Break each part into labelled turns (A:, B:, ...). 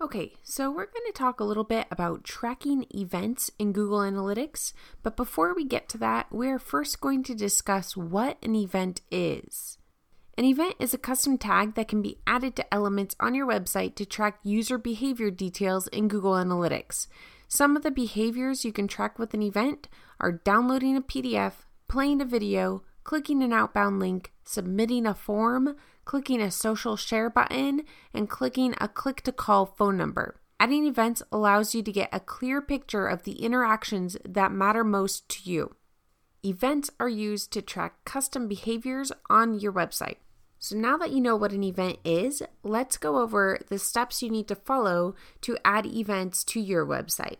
A: Okay, so we're going to talk a little bit about tracking events in Google Analytics, but before we get to that, we're first going to discuss what an event is. An event is a custom tag that can be added to elements on your website to track user behavior details in Google Analytics. Some of the behaviors you can track with an event are downloading a PDF, playing a video, clicking an outbound link, submitting a form, clicking a social share button, and clicking a click to call phone number. Adding events allows you to get a clear picture of the interactions that matter most to you. Events are used to track custom behaviors on your website. So, now that you know what an event is, let's go over the steps you need to follow to add events to your website.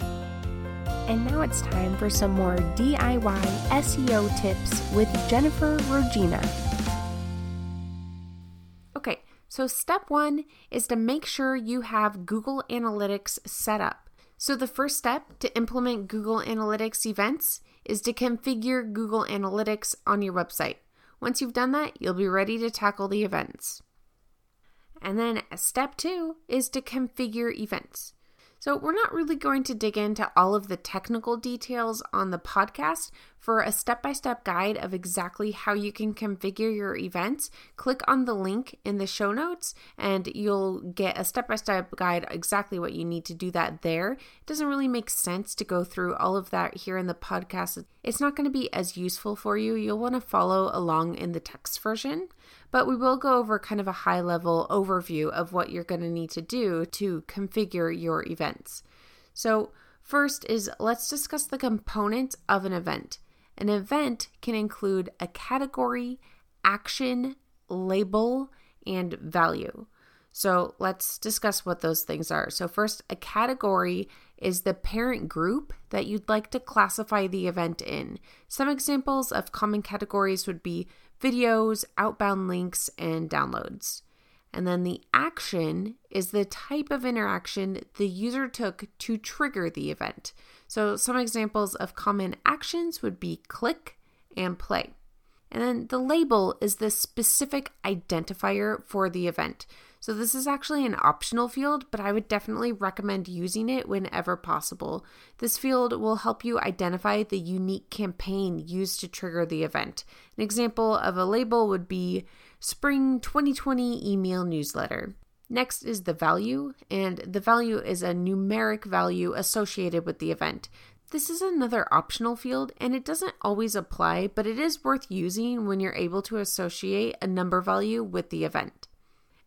B: And now it's time for some more DIY SEO tips with Jennifer Regina.
A: So step one is to make sure you have Google Analytics set up. So, the first step to implement Google Analytics events is to configure Google Analytics on your website. Once you've done that, you'll be ready to tackle the events. And then step two is to configure events. So, we're not really going to dig into all of the technical details on the podcast. For a step by step guide of exactly how you can configure your events, click on the link in the show notes and you'll get a step by step guide exactly what you need to do that there. It doesn't really make sense to go through all of that here in the podcast. It's not going to be as useful for you. You'll want to follow along in the text version but we will go over kind of a high level overview of what you're going to need to do to configure your events. So, first is let's discuss the components of an event. An event can include a category, action, label, and value. So let's discuss what those things are. So, first, a category is the parent group that you'd like to classify the event in. Some examples of common categories would be videos, outbound links, and downloads. And then the action is the type of interaction the user took to trigger the event. So, some examples of common actions would be click and play. And then the label is the specific identifier for the event. So, this is actually an optional field, but I would definitely recommend using it whenever possible. This field will help you identify the unique campaign used to trigger the event. An example of a label would be Spring 2020 email newsletter. Next is the value, and the value is a numeric value associated with the event. This is another optional field and it doesn't always apply, but it is worth using when you're able to associate a number value with the event.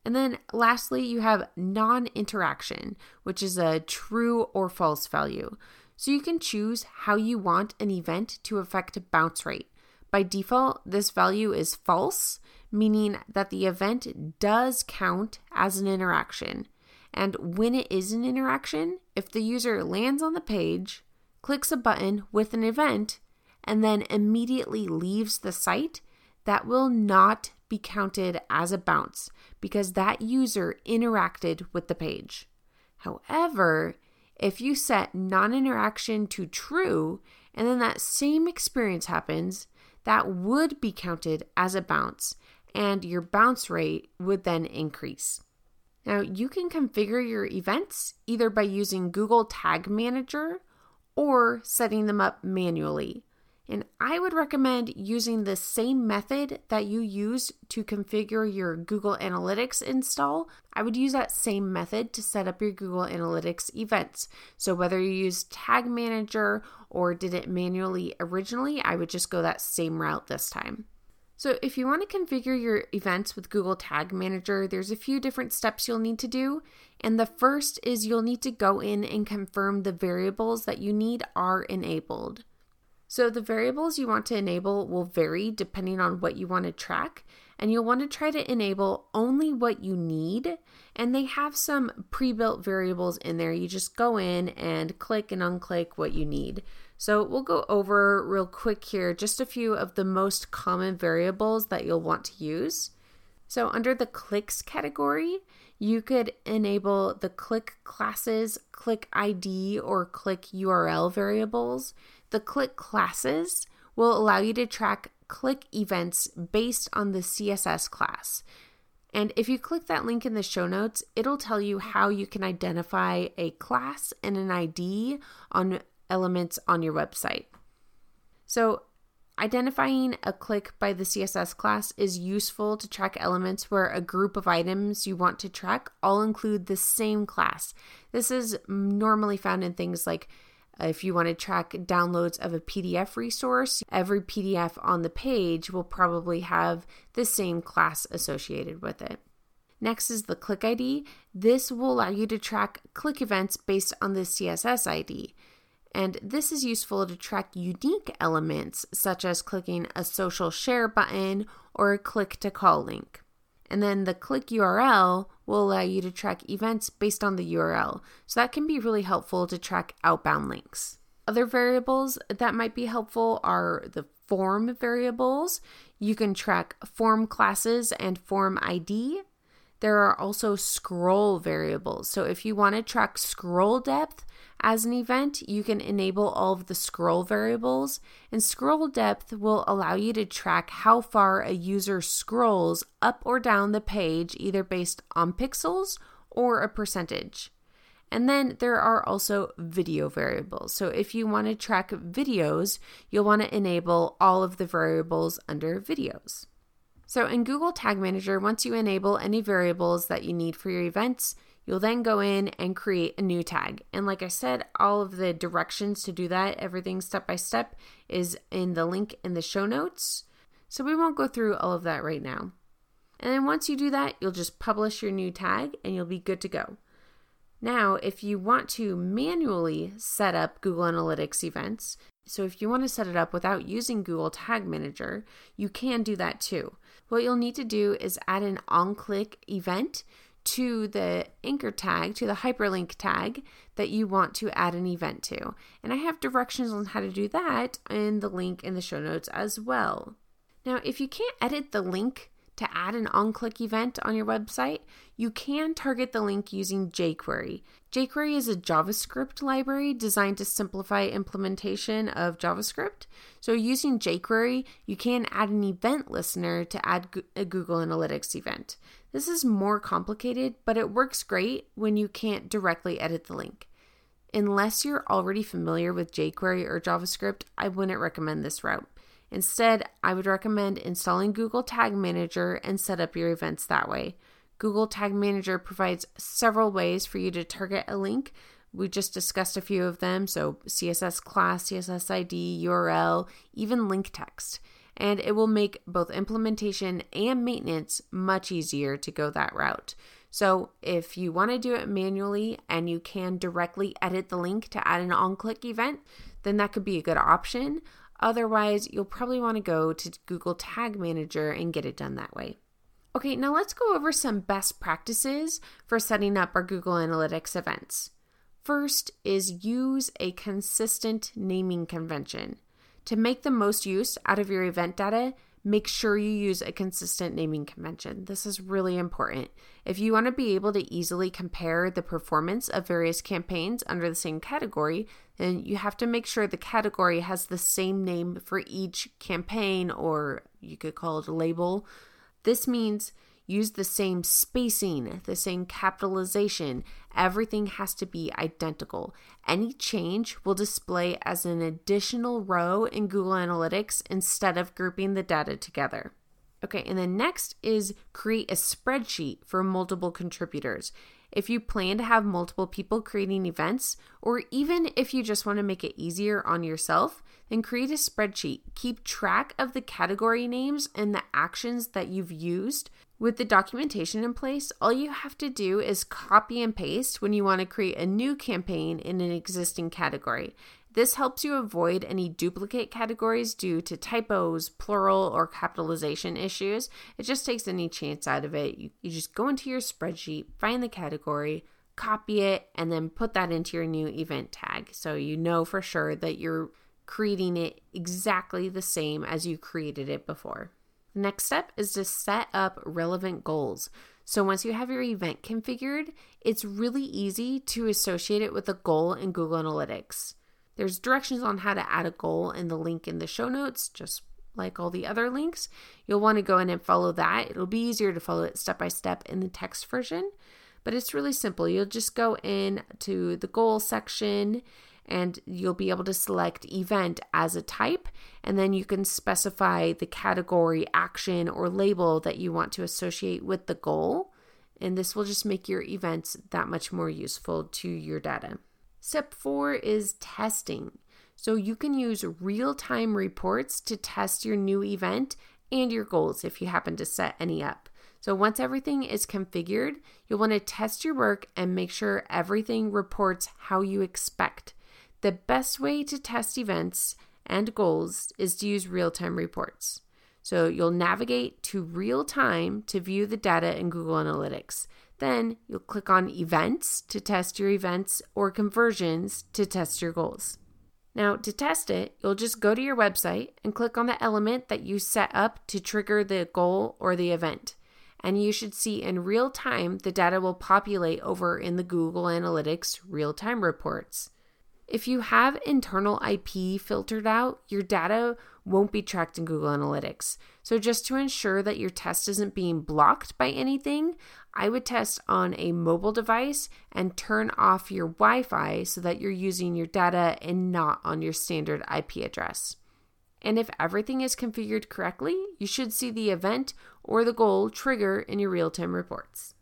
A: And then lastly, you have non interaction, which is a true or false value. So you can choose how you want an event to affect bounce rate. By default, this value is false, meaning that the event does count as an interaction. And when it is an interaction, if the user lands on the page, clicks a button with an event, and then immediately leaves the site, that will not be counted as a bounce because that user interacted with the page. However, if you set non interaction to true and then that same experience happens, that would be counted as a bounce and your bounce rate would then increase. Now, you can configure your events either by using Google Tag Manager or setting them up manually. And I would recommend using the same method that you used to configure your Google Analytics install. I would use that same method to set up your Google Analytics events. So, whether you use Tag Manager or did it manually originally, I would just go that same route this time. So, if you want to configure your events with Google Tag Manager, there's a few different steps you'll need to do. And the first is you'll need to go in and confirm the variables that you need are enabled. So the variables you want to enable will vary depending on what you want to track, and you'll want to try to enable only what you need. And they have some pre built variables in there. You just go in and click and unclick what you need. So we'll go over real quick here just a few of the most common variables that you'll want to use. So under the clicks category, you could enable the click classes, click ID, or click URL variables. The click classes will allow you to track click events based on the CSS class. And if you click that link in the show notes, it'll tell you how you can identify a class and an ID on elements on your website. So, identifying a click by the CSS class is useful to track elements where a group of items you want to track all include the same class. This is normally found in things like if you want to track downloads of a PDF resource, every PDF on the page will probably have the same class associated with it. Next is the click ID. This will allow you to track click events based on the CSS ID. And this is useful to track unique elements such as clicking a social share button or a click to call link. And then the click URL will allow you to track events based on the URL. So that can be really helpful to track outbound links. Other variables that might be helpful are the form variables. You can track form classes and form ID. There are also scroll variables. So if you want to track scroll depth, as an event, you can enable all of the scroll variables, and scroll depth will allow you to track how far a user scrolls up or down the page, either based on pixels or a percentage. And then there are also video variables. So if you want to track videos, you'll want to enable all of the variables under videos. So in Google Tag Manager, once you enable any variables that you need for your events, You'll then go in and create a new tag. And like I said, all of the directions to do that, everything step by step, is in the link in the show notes. So we won't go through all of that right now. And then once you do that, you'll just publish your new tag and you'll be good to go. Now, if you want to manually set up Google Analytics events, so if you want to set it up without using Google Tag Manager, you can do that too. What you'll need to do is add an on click event to the anchor tag, to the hyperlink tag that you want to add an event to. And I have directions on how to do that in the link in the show notes as well. Now, if you can't edit the link to add an on click event on your website, you can target the link using jQuery. jQuery is a JavaScript library designed to simplify implementation of JavaScript. So, using jQuery, you can add an event listener to add a Google Analytics event. This is more complicated, but it works great when you can't directly edit the link. Unless you're already familiar with jQuery or JavaScript, I wouldn't recommend this route. Instead, I would recommend installing Google Tag Manager and set up your events that way. Google Tag Manager provides several ways for you to target a link. We just discussed a few of them, so CSS class, CSS ID, URL, even link text and it will make both implementation and maintenance much easier to go that route. So, if you want to do it manually and you can directly edit the link to add an on click event, then that could be a good option. Otherwise, you'll probably want to go to Google Tag Manager and get it done that way. Okay, now let's go over some best practices for setting up our Google Analytics events. First is use a consistent naming convention. To make the most use out of your event data, make sure you use a consistent naming convention. This is really important. If you want to be able to easily compare the performance of various campaigns under the same category, then you have to make sure the category has the same name for each campaign, or you could call it a label. This means use the same spacing, the same capitalization. Everything has to be identical. Any change will display as an additional row in Google Analytics instead of grouping the data together. Okay, and then next is create a spreadsheet for multiple contributors. If you plan to have multiple people creating events, or even if you just want to make it easier on yourself, then create a spreadsheet. Keep track of the category names and the actions that you've used with the documentation in place, all you have to do is copy and paste when you want to create a new campaign in an existing category. This helps you avoid any duplicate categories due to typos, plural, or capitalization issues. It just takes any chance out of it. You, you just go into your spreadsheet, find the category, copy it, and then put that into your new event tag so you know for sure that you're creating it exactly the same as you created it before. The next step is to set up relevant goals. So once you have your event configured, it's really easy to associate it with a goal in Google Analytics. There's directions on how to add a goal in the link in the show notes. Just like all the other links, you'll want to go in and follow that. It'll be easier to follow it step by step in the text version, but it's really simple. You'll just go in to the goal section and you'll be able to select event as a type and then you can specify the category, action, or label that you want to associate with the goal. And this will just make your events that much more useful to your data. Step four is testing. So you can use real time reports to test your new event and your goals if you happen to set any up. So once everything is configured, you'll want to test your work and make sure everything reports how you expect. The best way to test events and goals is to use real time reports. So you'll navigate to real time to view the data in Google Analytics. Then you'll click on Events to test your events or Conversions to test your goals. Now, to test it, you'll just go to your website and click on the element that you set up to trigger the goal or the event. And you should see in real time the data will populate over in the Google Analytics real time reports. If you have internal IP filtered out, your data won't be tracked in Google Analytics. So, just to ensure that your test isn't being blocked by anything, I would test on a mobile device and turn off your Wi Fi so that you're using your data and not on your standard IP address. And if everything is configured correctly, you should see the event or the goal trigger in your real time reports.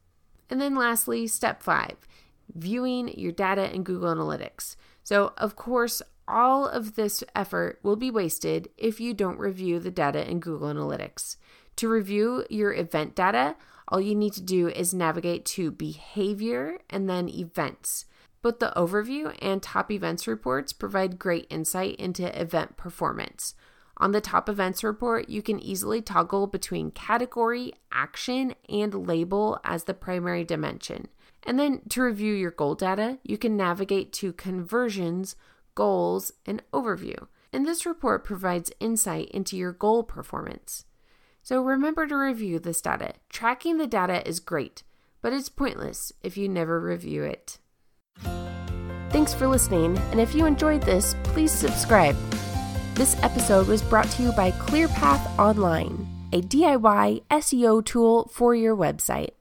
A: And then, lastly, step five viewing your data in Google Analytics. So, of course, all of this effort will be wasted if you don't review the data in Google Analytics. To review your event data, all you need to do is navigate to behavior and then events. Both the overview and top events reports provide great insight into event performance. On the top events report, you can easily toggle between category, action, and label as the primary dimension. And then to review your goal data, you can navigate to conversions, goals, and overview. And this report provides insight into your goal performance. So remember to review this data. Tracking the data is great, but it's pointless if you never review it.
B: Thanks for listening, and if you enjoyed this, please subscribe. This episode was brought to you by ClearPath Online, a DIY SEO tool for your website.